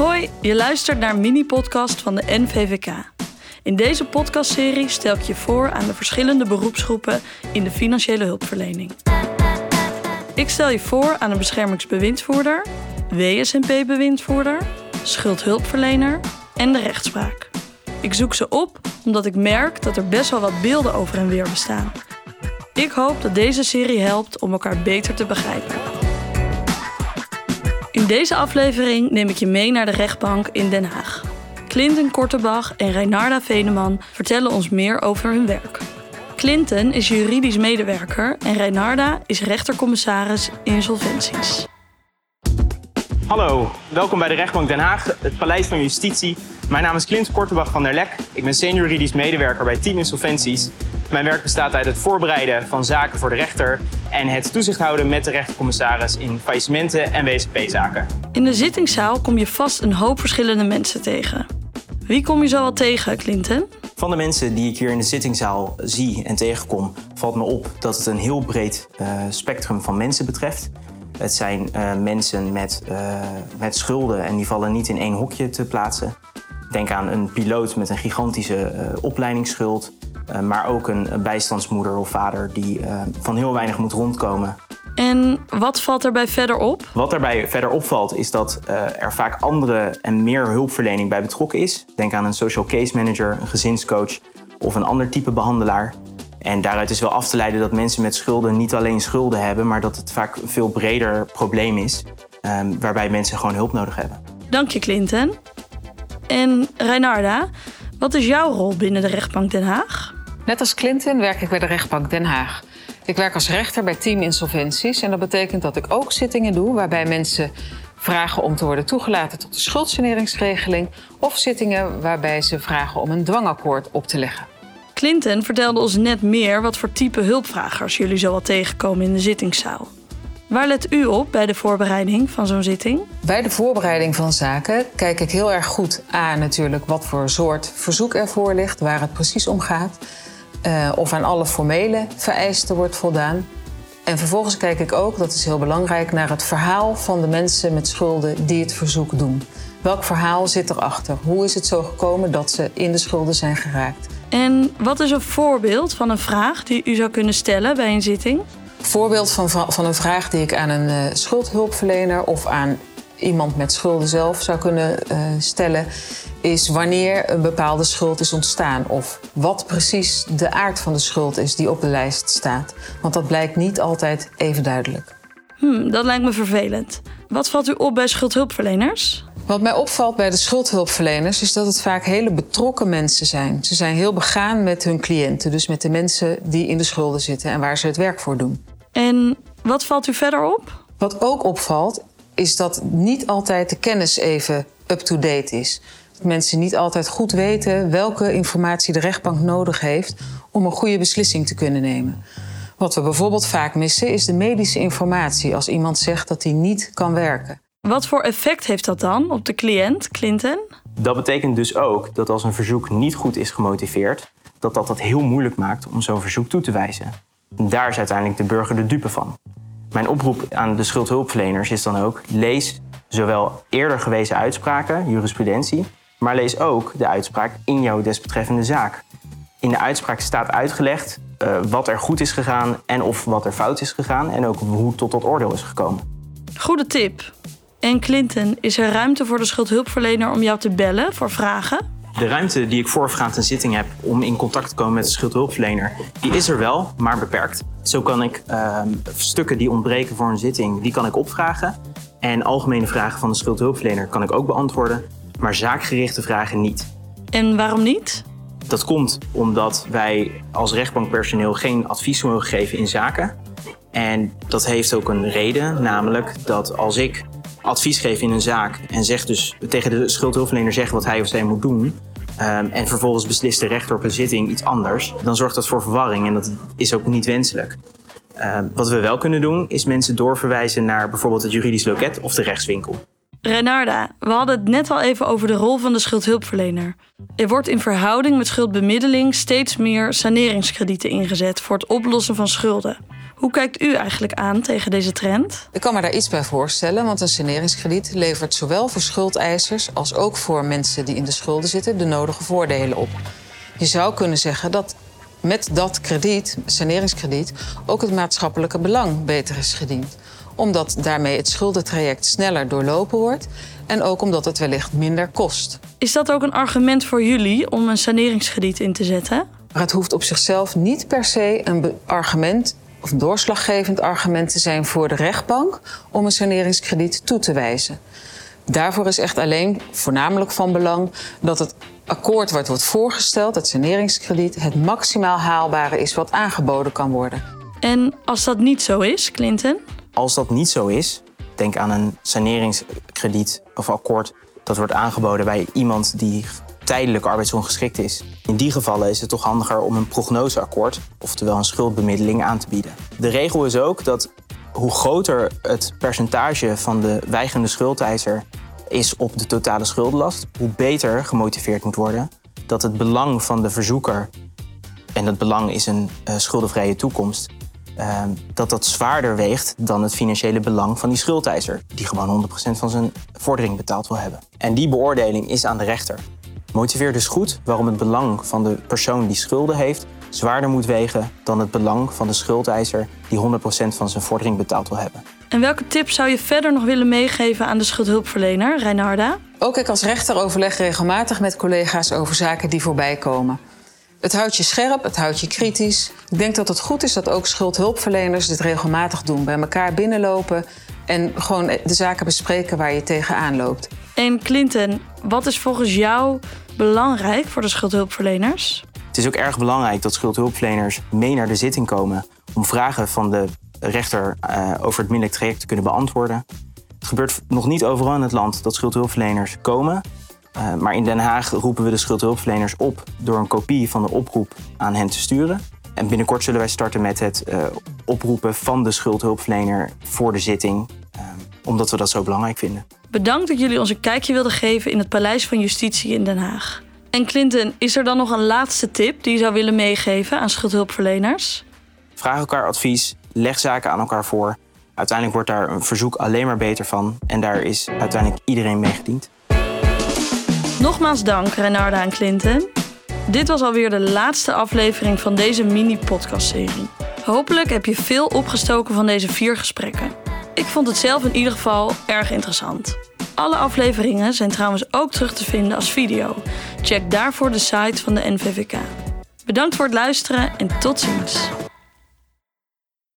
Hoi, je luistert naar een mini-podcast van de NVVK. In deze podcastserie stel ik je voor aan de verschillende beroepsgroepen in de financiële hulpverlening. Ik stel je voor aan een beschermingsbewindvoerder, WSNP-bewindvoerder, schuldhulpverlener en de rechtspraak. Ik zoek ze op omdat ik merk dat er best wel wat beelden over en weer bestaan. Ik hoop dat deze serie helpt om elkaar beter te begrijpen. In deze aflevering neem ik je mee naar de rechtbank in Den Haag. Clinton Kortebach en Reinarda Veneman vertellen ons meer over hun werk. Clinton is juridisch medewerker en Reinarda is rechtercommissaris insolventies. Hallo, welkom bij de rechtbank Den Haag, het Paleis van Justitie. Mijn naam is Clint Kortebach van der Lek. Ik ben senior juridisch medewerker bij Team Insolventies. Mijn werk bestaat uit het voorbereiden van zaken voor de rechter en het toezicht houden met de rechtercommissaris in faillissementen en WSP-zaken. In de zittingszaal kom je vast een hoop verschillende mensen tegen. Wie kom je zo al tegen, Clinton? Van de mensen die ik hier in de zittingszaal zie en tegenkom, valt me op dat het een heel breed uh, spectrum van mensen betreft. Het zijn uh, mensen met, uh, met schulden en die vallen niet in één hokje te plaatsen. Denk aan een piloot met een gigantische opleidingsschuld, maar ook een bijstandsmoeder of vader die van heel weinig moet rondkomen. En wat valt erbij verder op? Wat erbij verder opvalt is dat er vaak andere en meer hulpverlening bij betrokken is. Denk aan een social case manager, een gezinscoach of een ander type behandelaar. En daaruit is wel af te leiden dat mensen met schulden niet alleen schulden hebben, maar dat het vaak een veel breder probleem is, um, waarbij mensen gewoon hulp nodig hebben. Dank je, Clinton. En Reinarda, wat is jouw rol binnen de rechtbank Den Haag? Net als Clinton werk ik bij de rechtbank Den Haag. Ik werk als rechter bij Team Insolventies en dat betekent dat ik ook zittingen doe waarbij mensen vragen om te worden toegelaten tot de schuldsaneringsregeling of zittingen waarbij ze vragen om een dwangakkoord op te leggen. Clinton vertelde ons net meer wat voor type hulpvragers jullie zo wat tegenkomen in de zittingszaal. Waar let u op bij de voorbereiding van zo'n zitting? Bij de voorbereiding van zaken kijk ik heel erg goed aan natuurlijk wat voor soort verzoek ervoor ligt, waar het precies om gaat. Uh, of aan alle formele vereisten wordt voldaan. En vervolgens kijk ik ook, dat is heel belangrijk, naar het verhaal van de mensen met schulden die het verzoek doen. Welk verhaal zit erachter? Hoe is het zo gekomen dat ze in de schulden zijn geraakt? En wat is een voorbeeld van een vraag die u zou kunnen stellen bij een zitting? Voorbeeld van, van een vraag die ik aan een uh, schuldhulpverlener of aan iemand met schulden zelf zou kunnen uh, stellen, is wanneer een bepaalde schuld is ontstaan of wat precies de aard van de schuld is die op de lijst staat. Want dat blijkt niet altijd even duidelijk. Hmm, dat lijkt me vervelend. Wat valt u op bij schuldhulpverleners? Wat mij opvalt bij de schuldhulpverleners is dat het vaak hele betrokken mensen zijn. Ze zijn heel begaan met hun cliënten, dus met de mensen die in de schulden zitten en waar ze het werk voor doen. En wat valt u verder op? Wat ook opvalt is dat niet altijd de kennis even up-to-date is. Dat mensen niet altijd goed weten welke informatie de rechtbank nodig heeft om een goede beslissing te kunnen nemen. Wat we bijvoorbeeld vaak missen is de medische informatie als iemand zegt dat hij niet kan werken. Wat voor effect heeft dat dan op de cliënt, Clinton? Dat betekent dus ook dat als een verzoek niet goed is gemotiveerd, dat dat het heel moeilijk maakt om zo'n verzoek toe te wijzen. Daar is uiteindelijk de burger de dupe van. Mijn oproep aan de schuldhulpverleners is dan ook: lees zowel eerder gewezen uitspraken, jurisprudentie, maar lees ook de uitspraak in jouw desbetreffende zaak. In de uitspraak staat uitgelegd uh, wat er goed is gegaan en of wat er fout is gegaan en ook hoe tot dat oordeel is gekomen. Goede tip. En Clinton, is er ruimte voor de schuldhulpverlener om jou te bellen voor vragen? De ruimte die ik voorafgaand een zitting heb om in contact te komen met de schuldhulpverlener, die is er wel, maar beperkt. Zo kan ik uh, stukken die ontbreken voor een zitting, die kan ik opvragen. En algemene vragen van de schuldhulpverlener kan ik ook beantwoorden, maar zaakgerichte vragen niet. En waarom niet? Dat komt omdat wij als rechtbankpersoneel geen advies mogen geven in zaken. En dat heeft ook een reden, namelijk dat als ik advies geef in een zaak en zeg dus tegen de schuldhulpverlener zeg wat hij of zij moet doen, um, en vervolgens beslist de rechter op een zitting iets anders, dan zorgt dat voor verwarring en dat is ook niet wenselijk. Uh, wat we wel kunnen doen, is mensen doorverwijzen naar bijvoorbeeld het juridisch loket of de rechtswinkel. Renarda, we hadden het net al even over de rol van de schuldhulpverlener. Er wordt in verhouding met schuldbemiddeling steeds meer saneringskredieten ingezet voor het oplossen van schulden. Hoe kijkt u eigenlijk aan tegen deze trend? Ik kan me daar iets bij voorstellen, want een saneringskrediet levert zowel voor schuldeisers als ook voor mensen die in de schulden zitten de nodige voordelen op. Je zou kunnen zeggen dat met dat krediet, saneringskrediet, ook het maatschappelijke belang beter is gediend. Omdat daarmee het schuldentraject sneller doorlopen wordt en ook omdat het wellicht minder kost. Is dat ook een argument voor jullie om een saneringskrediet in te zetten? Maar het hoeft op zichzelf niet per se een argument of een doorslaggevend argument te zijn voor de rechtbank om een saneringskrediet toe te wijzen. Daarvoor is echt alleen voornamelijk van belang dat het akkoord wat wordt voorgesteld, het saneringskrediet, het maximaal haalbare is wat aangeboden kan worden. En als dat niet zo is, Clinton? Als dat niet zo is, denk aan een saneringskrediet of akkoord dat wordt aangeboden bij iemand die tijdelijk arbeidsongeschikt is. In die gevallen is het toch handiger om een prognoseakkoord, oftewel een schuldbemiddeling, aan te bieden. De regel is ook dat hoe groter het percentage van de weigende schuldeiser is op de totale schuldenlast, hoe beter gemotiveerd moet worden dat het belang van de verzoeker, en dat belang is een uh, schuldenvrije toekomst, uh, dat dat zwaarder weegt dan het financiële belang van die schuldeiser, die gewoon 100% van zijn vordering betaald wil hebben. En die beoordeling is aan de rechter. Motiveer dus goed waarom het belang van de persoon die schulden heeft zwaarder moet wegen dan het belang van de schuldeiser die 100% van zijn vordering betaald wil hebben. En welke tips zou je verder nog willen meegeven aan de schuldhulpverlener, Reinharda? Ook ik als rechter overleg regelmatig met collega's over zaken die voorbij komen. Het houdt je scherp, het houdt je kritisch. Ik denk dat het goed is dat ook schuldhulpverleners dit regelmatig doen. Bij elkaar binnenlopen en gewoon de zaken bespreken waar je tegenaan loopt. En Clinton, wat is volgens jou belangrijk voor de schuldhulpverleners? Het is ook erg belangrijk dat schuldhulpverleners mee naar de zitting komen om vragen van de rechter uh, over het minderlijk traject te kunnen beantwoorden. Het gebeurt nog niet overal in het land dat schuldhulpverleners komen. Uh, maar in Den Haag roepen we de schuldhulpverleners op door een kopie van de oproep aan hen te sturen. En binnenkort zullen wij starten met het uh, oproepen van de schuldhulpverlener voor de zitting, omdat we dat zo belangrijk vinden. Bedankt dat jullie ons een kijkje wilden geven in het Paleis van Justitie in Den Haag. En Clinton, is er dan nog een laatste tip die je zou willen meegeven aan schuldhulpverleners? Vraag elkaar advies, leg zaken aan elkaar voor. Uiteindelijk wordt daar een verzoek alleen maar beter van en daar is uiteindelijk iedereen mee gediend. Nogmaals dank Renarda en Clinton. Dit was alweer de laatste aflevering van deze mini-podcastserie. Hopelijk heb je veel opgestoken van deze vier gesprekken. Ik vond het zelf in ieder geval erg interessant. Alle afleveringen zijn trouwens ook terug te vinden als video. Check daarvoor de site van de NVVK. Bedankt voor het luisteren en tot ziens.